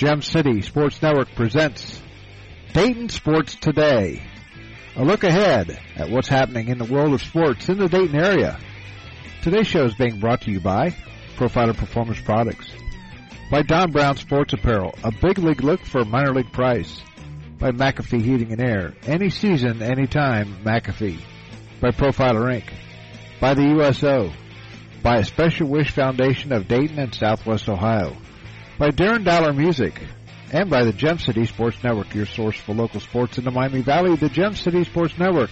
Gem City Sports Network presents Dayton Sports Today. A look ahead at what's happening in the world of sports in the Dayton area. Today's show is being brought to you by Profiler Performance Products, by Don Brown Sports Apparel, a big league look for a minor league price, by McAfee Heating and Air, any season, anytime, McAfee, by Profiler Inc., by the USO, by a Special Wish Foundation of Dayton and Southwest Ohio, by Darren Dollar Music, and by the Gem City Sports Network, your source for local sports in the Miami Valley, the Gem City Sports Network.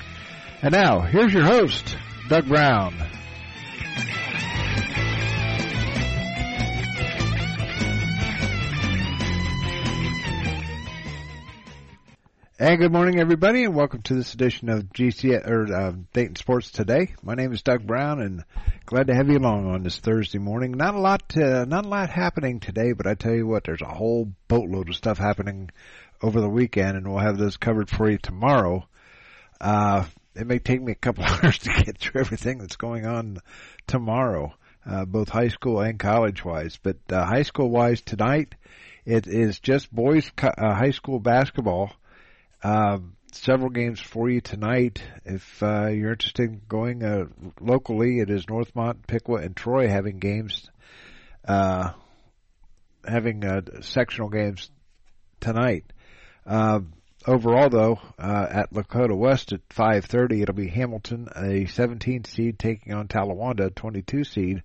And now, here's your host, Doug Brown. And good morning, everybody, and welcome to this edition of GC or uh, Dayton Sports Today. My name is Doug Brown, and glad to have you along on this Thursday morning. Not a lot, uh, not a lot happening today, but I tell you what, there's a whole boatload of stuff happening over the weekend, and we'll have this covered for you tomorrow. Uh, it may take me a couple hours to get through everything that's going on tomorrow, uh, both high school and college wise. But uh, high school wise tonight, it is just boys uh, high school basketball. Um, several games for you tonight. If uh, you're interested in going uh, locally, it is Northmont, Piqua, and Troy having games, uh, having uh, sectional games tonight. Um, overall, though, uh, at Lakota West at 5:30, it'll be Hamilton, a 17 seed, taking on Talawanda, a 22 seed.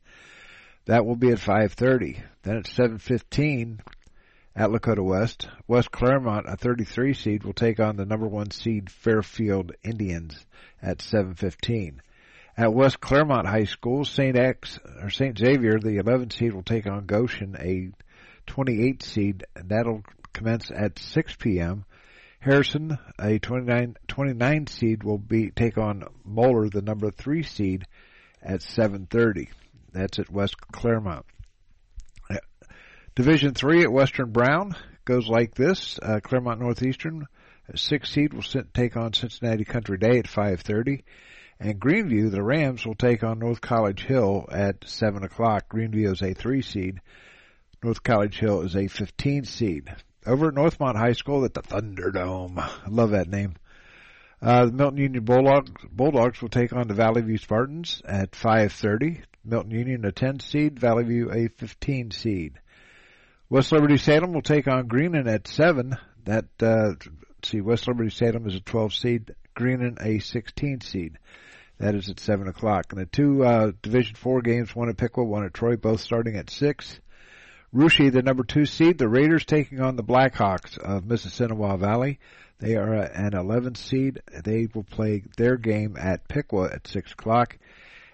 That will be at 5:30. Then at 7:15, at Lakota West. West Clermont, a 33 seed, will take on the number one seed Fairfield Indians at 7:15. At West Clermont High School, St. X or St. Xavier, the 11 seed, will take on Goshen, a 28 seed, and that'll commence at 6 p.m. Harrison, a 29, 29 seed, will be take on Moeller, the number three seed, at 7:30. That's at West Clermont. Division three at Western Brown goes like this: uh, Clermont Northeastern, six seed, will take on Cincinnati Country Day at 5:30, and Greenview, the Rams, will take on North College Hill at seven o'clock. Greenview is a three seed. North College Hill is a 15 seed. Over at Northmont High School at the Thunderdome, I love that name. Uh, the Milton Union Bulldogs, Bulldogs will take on the Valley View Spartans at 5:30. Milton Union a 10 seed, Valley View a 15 seed. West Liberty Salem will take on Greenon at seven. That uh, see, West Liberty Salem is a 12 seed, Greenon a 16 seed. That is at seven o'clock. And the two uh, Division Four games, one at Piqua, one at Troy, both starting at six. Russia, the number two seed, the Raiders taking on the Blackhawks of Mississinawa Valley. They are an 11 seed. They will play their game at Piqua at six o'clock.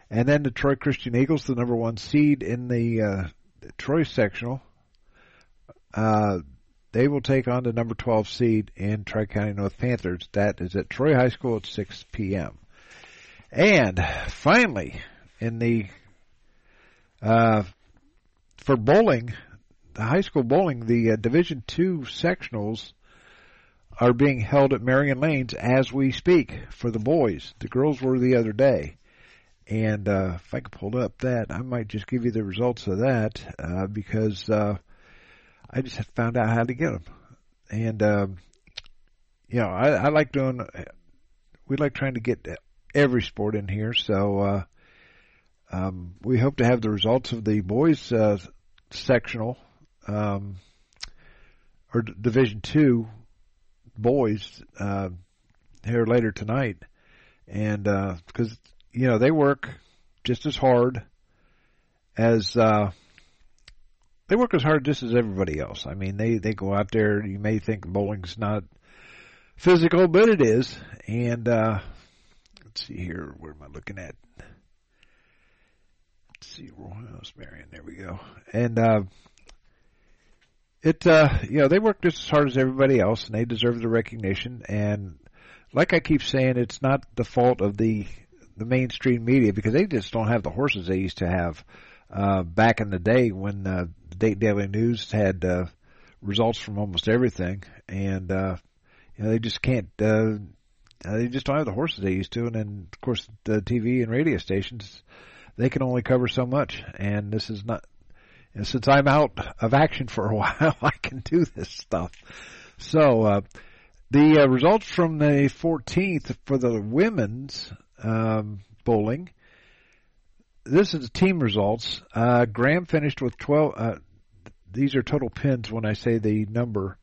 And then the Troy Christian Eagles, the number one seed in the, uh, Troy sectional, uh, they will take on the number 12 seed in Tri County North Panthers. That is at Troy High School at 6 p.m. And finally, in the uh, for bowling, the high school bowling, the uh, Division Two sectionals are being held at Marion Lanes as we speak for the boys. The girls were the other day. And uh, if I could pull up that, I might just give you the results of that uh, because uh, I just found out how to get them. And, um, you know, I, I like doing, we like trying to get every sport in here. So, uh, um, we hope to have the results of the boys, uh, sectional, um, or Division Two boys, uh, here later tonight. And, uh, cause, you know, they work just as hard as, uh, they work as hard just as everybody else. I mean, they they go out there. You may think bowling's not physical, but it is. And uh, let's see here. Where am I looking at? Let's see, Royals Marion. There we go. And uh, it, uh, you know, they work just as hard as everybody else, and they deserve the recognition. And like I keep saying, it's not the fault of the the mainstream media because they just don't have the horses they used to have uh, back in the day when uh, Dayton Daily News had uh, results from almost everything, and uh, you know they just can't. Uh, they just don't have the horses they used to, and then of course the TV and radio stations they can only cover so much, and this is not. And since I'm out of action for a while, I can do this stuff. So, uh, the uh, results from the 14th for the women's um, bowling. This is team results. Uh, Graham finished with 12. These are total pins when I say the number.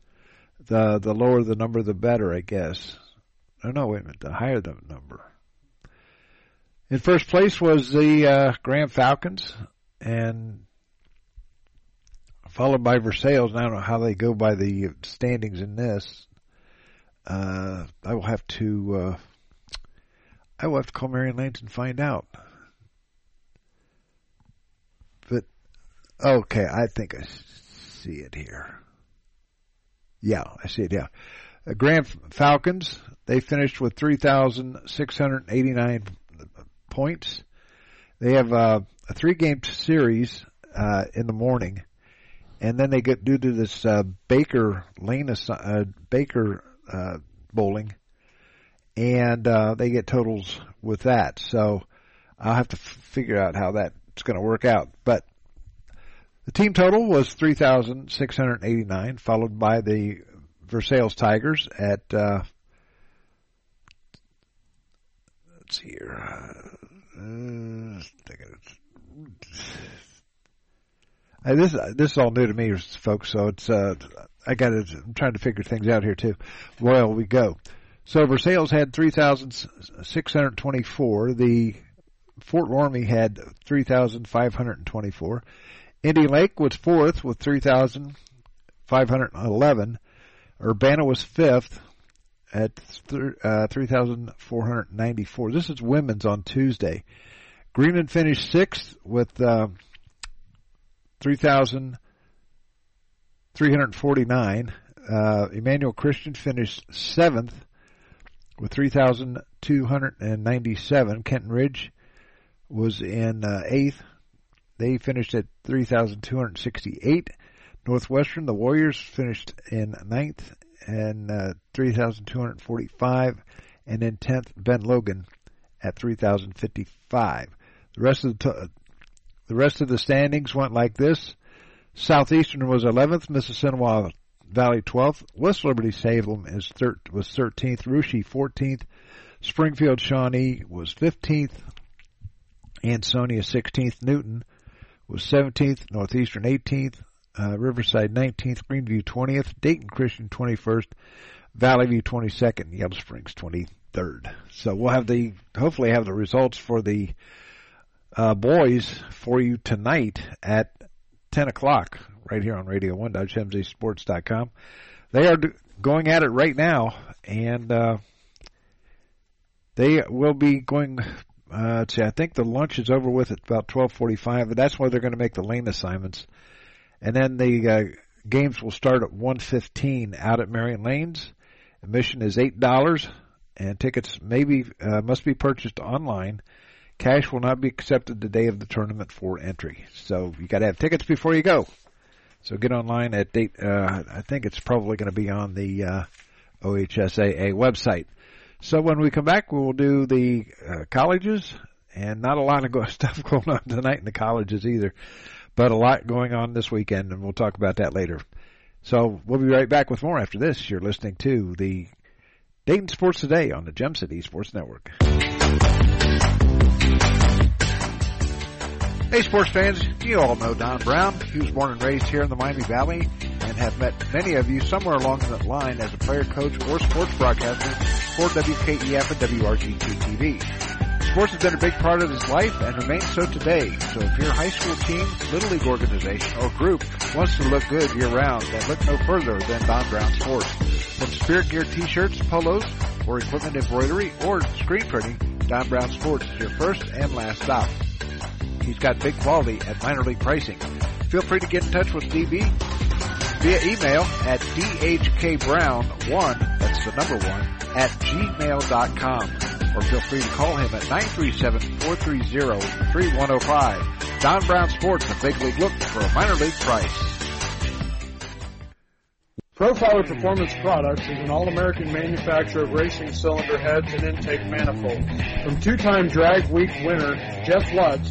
The the lower the number, the better, I guess. Oh no, wait a minute. The higher the number. In first place was the uh, Graham Falcons, and followed by Versailles. I don't know how they go by the standings in this. Uh, I will have to. Uh, I will have to call Marion Lanes and find out. But okay, I think I see it here. Yeah, I see it. Yeah, uh, Graham Falcons. They finished with three thousand six hundred eighty-nine points. They have uh, a three-game series uh, in the morning, and then they get due to this uh, Baker lane uh, Baker uh, bowling, and they get totals with that. So I'll have to f- figure out how that's going to work out. But the team total was 3,689, followed by the Versailles Tigers at, uh, let's see here, uh, uh, this this is all new to me, folks. So it's uh, I got I'm trying to figure things out here too. Well, we go. So Versailles had 3,624. The Fort Loramie had 3,524. Indian Lake was fourth with 3,511. Urbana was fifth at uh, 3,494. This is women's on Tuesday. Greenland finished sixth with uh, 3,349. Uh, Emmanuel Christian finished seventh with 3,297. Kenton Ridge was in uh, eighth. They finished at 3,268. Northwestern, the Warriors finished in ninth and uh, 3,245. And then 10th, Ben Logan at 3,055. The rest of the, the rest of the standings went like this. Southeastern was 11th, Mississinawa Valley 12th, West Liberty Salem is thir- was 13th, Russia 14th, Springfield Shawnee was 15th, Ansonia 16th, Newton was 17th, Northeastern 18th, uh, Riverside 19th, Greenview 20th, Dayton Christian 21st, Valley View 22nd, Yellow Springs 23rd. So we'll have the hopefully have the results for the uh, boys for you tonight at 10 o'clock right here on Radio 1 Sports.com. They are going at it right now, and uh, they will be going. Uh, see, I think the lunch is over with at about 12:45, but that's why they're going to make the lane assignments, and then the uh, games will start at 1:15 out at Marion Lanes. Admission is eight dollars, and tickets maybe uh, must be purchased online. Cash will not be accepted the day of the tournament for entry. So you got to have tickets before you go. So get online at date. Uh, I think it's probably going to be on the uh, OHSAA website. So when we come back, we will do the uh, colleges, and not a lot of stuff going on tonight in the colleges either, but a lot going on this weekend, and we'll talk about that later. So we'll be right back with more after this. You're listening to the Dayton Sports Today on the Gem City Sports Network. Hey sports fans, you all know Don Brown. He was born and raised here in the Miami Valley and have met many of you somewhere along that line as a player, coach, or sports broadcaster for WKEF and WRGT TV. Sports has been a big part of his life and remains so today. So if your high school team, little league organization, or group wants to look good year round, then look no further than Don Brown Sports. From spirit gear t-shirts, polos, or equipment embroidery, or screen printing, Don Brown Sports is your first and last stop. He's got big quality at minor league pricing. Feel free to get in touch with DB via email at dhkbrown1, that's the number one, at gmail.com. Or feel free to call him at 937-430-3105. Don Brown Sports, a big league look for a minor league price. Profiler Performance Products is an all-American manufacturer of racing cylinder heads and intake manifolds. From two-time drag week winner Jeff Lutz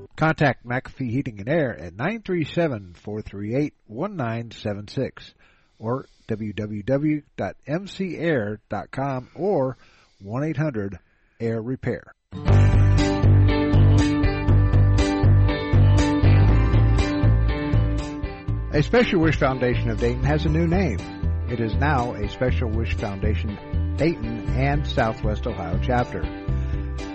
Contact McAfee Heating and Air at 937-438-1976 or www.mcair.com or 1-800-AIR-REPAIR. A Special Wish Foundation of Dayton has a new name. It is now a Special Wish Foundation Dayton and Southwest Ohio chapter.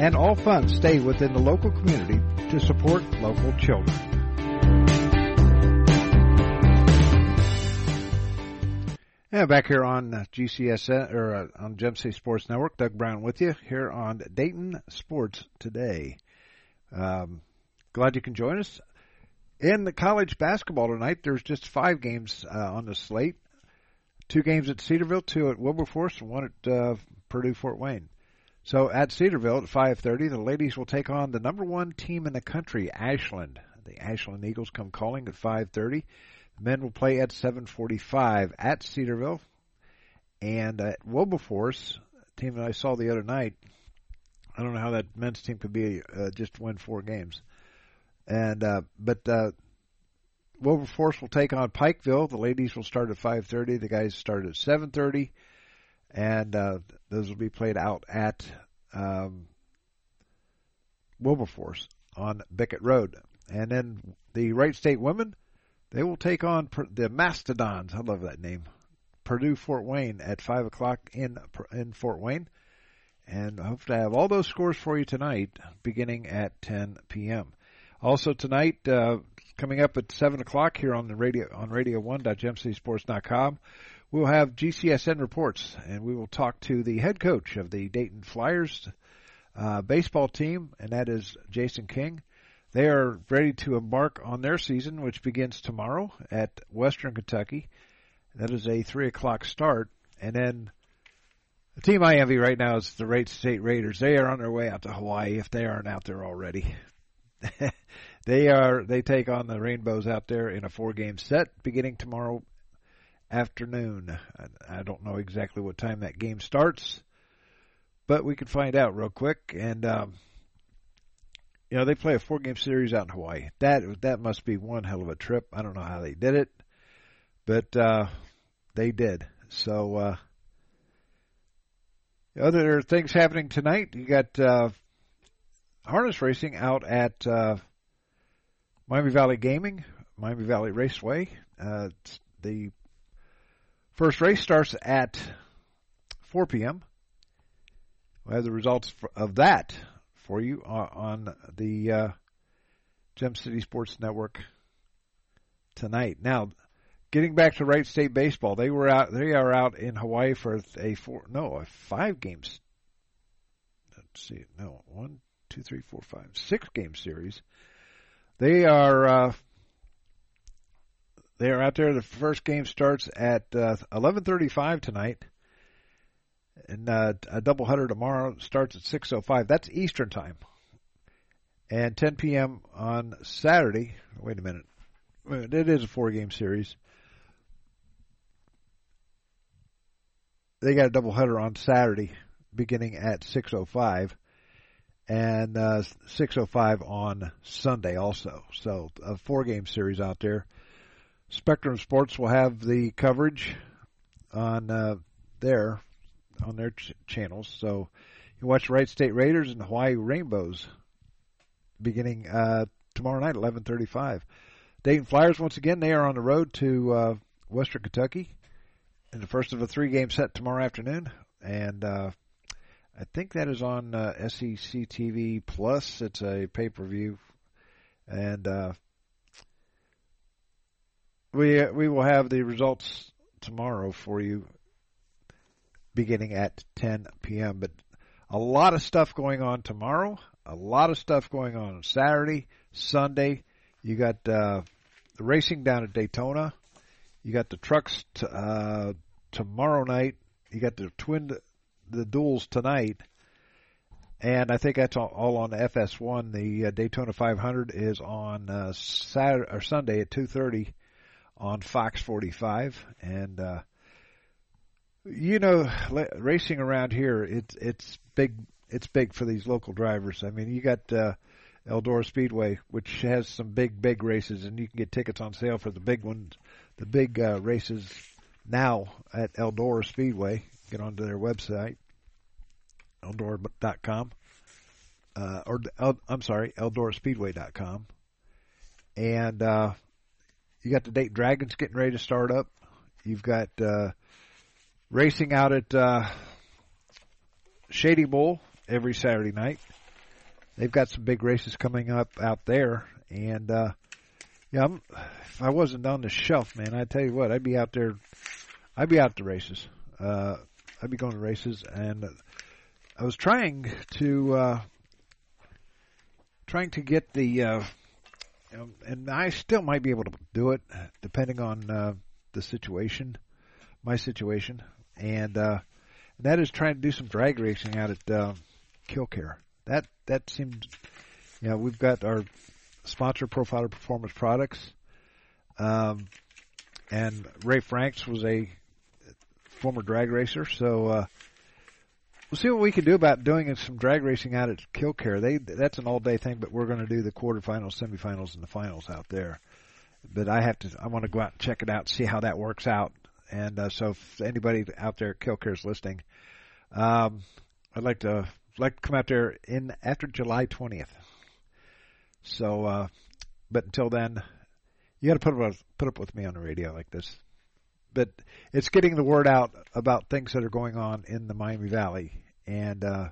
and all funds stay within the local community to support local children. And back here on GCSN or uh, on Gem City Sports Network, Doug Brown with you here on Dayton Sports Today. Um, glad you can join us. In the college basketball tonight, there's just five games uh, on the slate. Two games at Cedarville, two at Wilberforce, and one at uh, Purdue Fort Wayne. So at Cedarville at 5:30, the ladies will take on the number one team in the country, Ashland. The Ashland Eagles come calling at 5:30. The men will play at 7:45 at Cedarville, and at Wilberforce, team that I saw the other night. I don't know how that men's team could be uh, just win four games, and uh, but uh, Wilberforce will take on Pikeville. The ladies will start at 5:30. The guys start at 7:30 and uh, those will be played out at um, Wilberforce on Beckett Road. And then the Wright State women, they will take on the Mastodons. I love that name. Purdue Fort Wayne at five o'clock in in Fort Wayne, and I hope to have all those scores for you tonight, beginning at 10 p.m. Also tonight, uh, coming up at seven o'clock here on the radio on Radio One Sports.com we'll have GCSN reports, and we will talk to the head coach of the Dayton Flyers uh, baseball team, and that is Jason King. They are ready to embark on their season, which begins tomorrow at Western Kentucky. That is a three o'clock start, and then the team I envy right now is the Wright State Raiders. They are on their way out to Hawaii if they aren't out there already. they are. They take on the Rainbows out there in a four-game set beginning tomorrow afternoon. I don't know exactly what time that game starts, but we could find out real quick. And um, you know, they play a four-game series out in Hawaii. That that must be one hell of a trip. I don't know how they did it, but uh, they did. So. Uh, other things happening tonight. You got uh, harness racing out at uh, Miami Valley Gaming, Miami Valley Raceway. Uh, the First race starts at 4 p.m. We'll have the results of that for you on the uh, Gem City Sports Network tonight. Now, getting back to Wright State baseball, they were out. They are out in Hawaii for a four, no, a five games. Let's see, no, one, two, three, four, five, six game series. They are uh, they are out there. The first game starts at uh, 11:35 tonight, and uh, a doubleheader tomorrow starts at 6:05. That's Eastern time, and 10 p.m. on Saturday. Wait a minute, it is a four-game series. they got a doubleheader on Saturday, beginning at 6:05, and uh, 6:05 on Sunday also. So a four-game series out there. Spectrum Sports will have the coverage on uh, there on their ch- channels. So you watch Wright State Raiders and Hawaii Rainbows beginning uh, tomorrow night, 11:35. Dayton Flyers once again they are on the road to uh, Western Kentucky in the first of a three-game set tomorrow afternoon, and uh, I think that is on uh, SEC TV Plus. It's a pay-per-view, and uh, we we will have the results tomorrow for you, beginning at 10 p.m. But a lot of stuff going on tomorrow. A lot of stuff going on Saturday, Sunday. You got uh, the racing down at Daytona. You got the trucks t- uh, tomorrow night. You got the twin, the duels tonight, and I think that's all, all on FS1. The uh, Daytona 500 is on uh, Saturday or Sunday at 2:30 on Fox 45, and uh, you know, racing around here, it's it's big. It's big for these local drivers. I mean, you got uh, Eldora Speedway, which has some big, big races, and you can get tickets on sale for the big ones, the big uh, races now at Eldora Speedway. Get onto their website, eldora.com, uh, or El, I'm sorry, eldoraspeedway.com, and uh, you got the Dayton Dragons getting ready to start up. You've got uh, racing out at uh, Shady Bowl every Saturday night. They've got some big races coming up out there, and uh, yeah, I'm, if I wasn't on the shelf, man, I tell you what, I'd be out there. I'd be out to races. Uh, I'd be going to races, and I was trying to uh, trying to get the, uh, and I still might be able to do it, depending on uh, the situation, my situation, and uh, that is trying to do some drag racing out at uh, Kil-Kare. That that seems, you know, we've got our sponsor Profiler Performance Products, um, and Ray Franks was a former drag racer, so uh, we'll see what we can do about doing some drag racing out at Kil-Kare. They that's an all day thing, but we're going to do the quarterfinals, semifinals, and the finals out there. But I have to, I want to go out and check it out, see how that works out. And uh, so, if anybody out there at Kil-Kare is listening, um, I'd like to like to come out there in after July twentieth. So, uh, but until then, you got to put up put up with me on the radio like this. But it's getting the word out about things that are going on in the Miami Valley, and uh,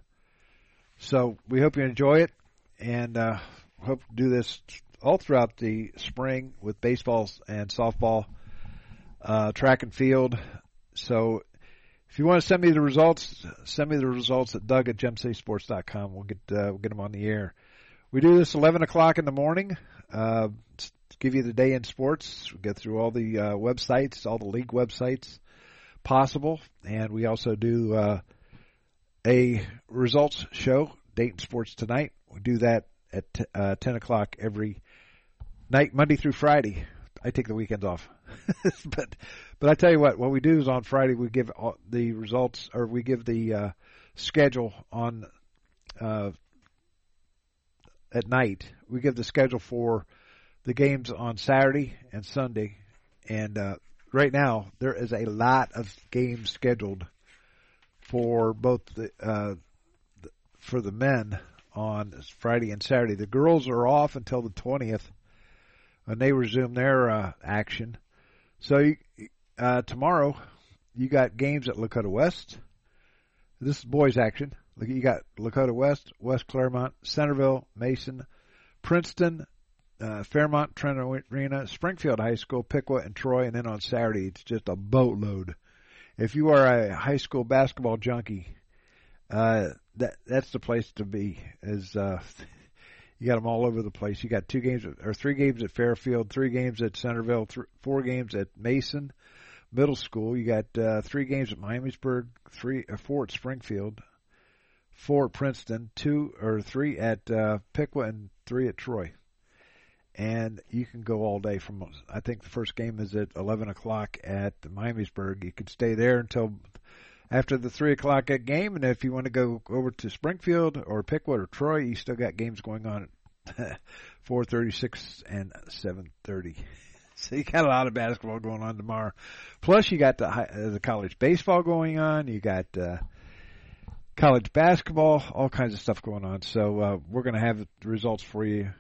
so we hope you enjoy it, and uh, hope to do this all throughout the spring with baseball and softball, uh, track and field. So if you want to send me the results, send me the results at Doug at GemCitySports.com. We'll get uh, we'll get them on the air. We do this 11 o'clock in the morning. Uh, give you the day in sports. We go through all the uh, websites, all the league websites possible, and we also do uh, a results show, Dayton Sports Tonight. We do that at t- uh, 10 o'clock every night, Monday through Friday. I take the weekends off, but but I tell you what, what we do is on Friday we give the results or we give the uh, schedule on uh, at night. We give the schedule for the games on Saturday and Sunday, and uh, right now there is a lot of games scheduled for both the uh, for the men on Friday and Saturday. The girls are off until the twentieth, and they resume their uh, action. So uh, tomorrow you got games at Lakota West. This is boys action. You got Lakota West, West Clermont, Centerville, Mason, Princeton, uh, Fairmont, Trent Arena, Springfield High School, Piqua, and Troy. And then on Saturday, it's just a boatload. If you are a high school basketball junkie, uh, that that's the place to be. Is uh, you got them all over the place. You got two games or three games at Fairfield, three games at Centerville, th- four games at Mason Middle School. You got uh, three games at Miamisburg, three, uh, four at Springfield, four at Princeton, two or three at uh, Piqua, and three at Troy. And you can go all day from. I think the first game is at eleven o'clock at Miamisburg. You could stay there until after the three o'clock game. And if you want to go over to Springfield or Piqua or Troy, you still got games going on at four thirty six and seven thirty. So you got a lot of basketball going on tomorrow. Plus, you got the uh, the college baseball going on. You got uh, college basketball, all kinds of stuff going on. So uh, we're going to have the results for you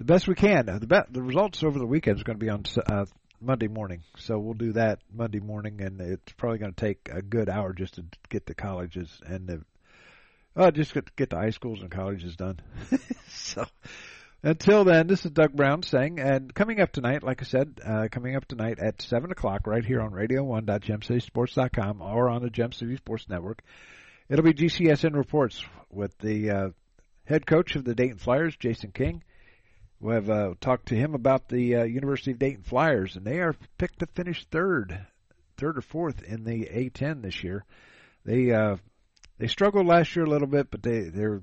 the best we can. The be- the results over the weekend is going to be on uh, Monday morning, so we'll do that Monday morning, and it's probably going to take a good hour just to get the colleges and the uh, just get get the high schools and colleges done. so until then, this is Doug Brown saying, and coming up tonight, like I said, uh, coming up tonight at 7 o'clock right here on radio1.gemcitysports.com or on the Gem City Sports Network, it'll be GCSN Reports with the uh, head coach of the Dayton Flyers, Jason King. We have uh, talked to him about the uh, University of Dayton Flyers, and they are picked to finish third, third or fourth in the A10 this year. They uh, they struggled last year a little bit, but they they're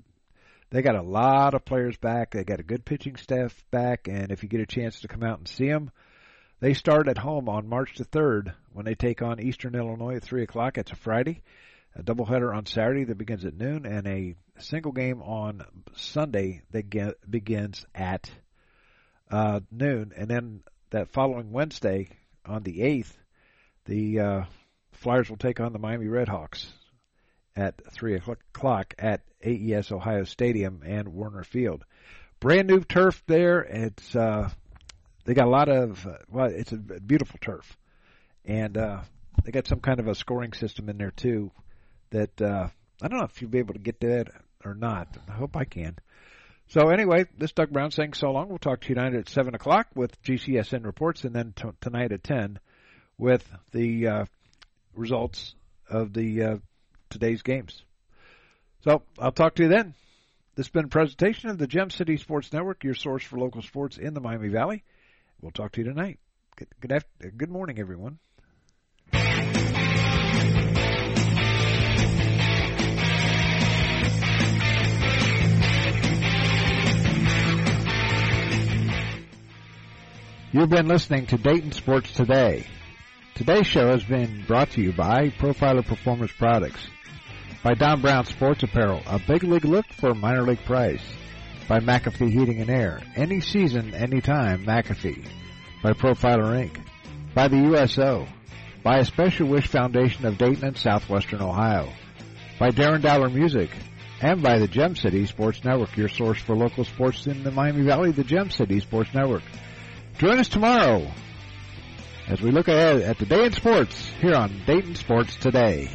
they got a lot of players back. They got a good pitching staff back, and if you get a chance to come out and see them, they start at home on March the third when they take on Eastern Illinois at three o'clock. It's a Friday. A doubleheader on Saturday that begins at noon, and a single game on Sunday that begins at uh, noon, and then that following Wednesday on the eighth, the uh, Flyers will take on the Miami Redhawks at 3 o'clock at AES Ohio Stadium and Woerner Field. Brand new turf there. It's uh, they got a lot of well, it's a beautiful turf, and uh, they got some kind of a scoring system in there too. That uh, I don't know if you'll be able to get to that or not. I hope I can. So anyway, this Doug Brown saying so long. We'll talk to you tonight at seven o'clock with GCSN reports, and then t- tonight at ten with the uh, results of the uh, today's games. So I'll talk to you then. This has been a presentation of the Gem City Sports Network, your source for local sports in the Miami Valley. We'll talk to you tonight. Good, good, after, good morning, everyone. You've been listening to Dayton Sports Today. Today's show has been brought to you by Profiler Performance Products by Don Brown Sports Apparel, a big league look for minor league price. By McAfee Heating and Air, any season, anytime, McAfee. By Profiler Inc. By the USO. By a Special Wish Foundation of Dayton and Southwestern Ohio. By Darren Dowler Music. And by the Gem City Sports Network, your source for local sports in the Miami Valley, the Gem City Sports Network. Join us tomorrow as we look ahead at the day in sports here on Dayton Sports Today.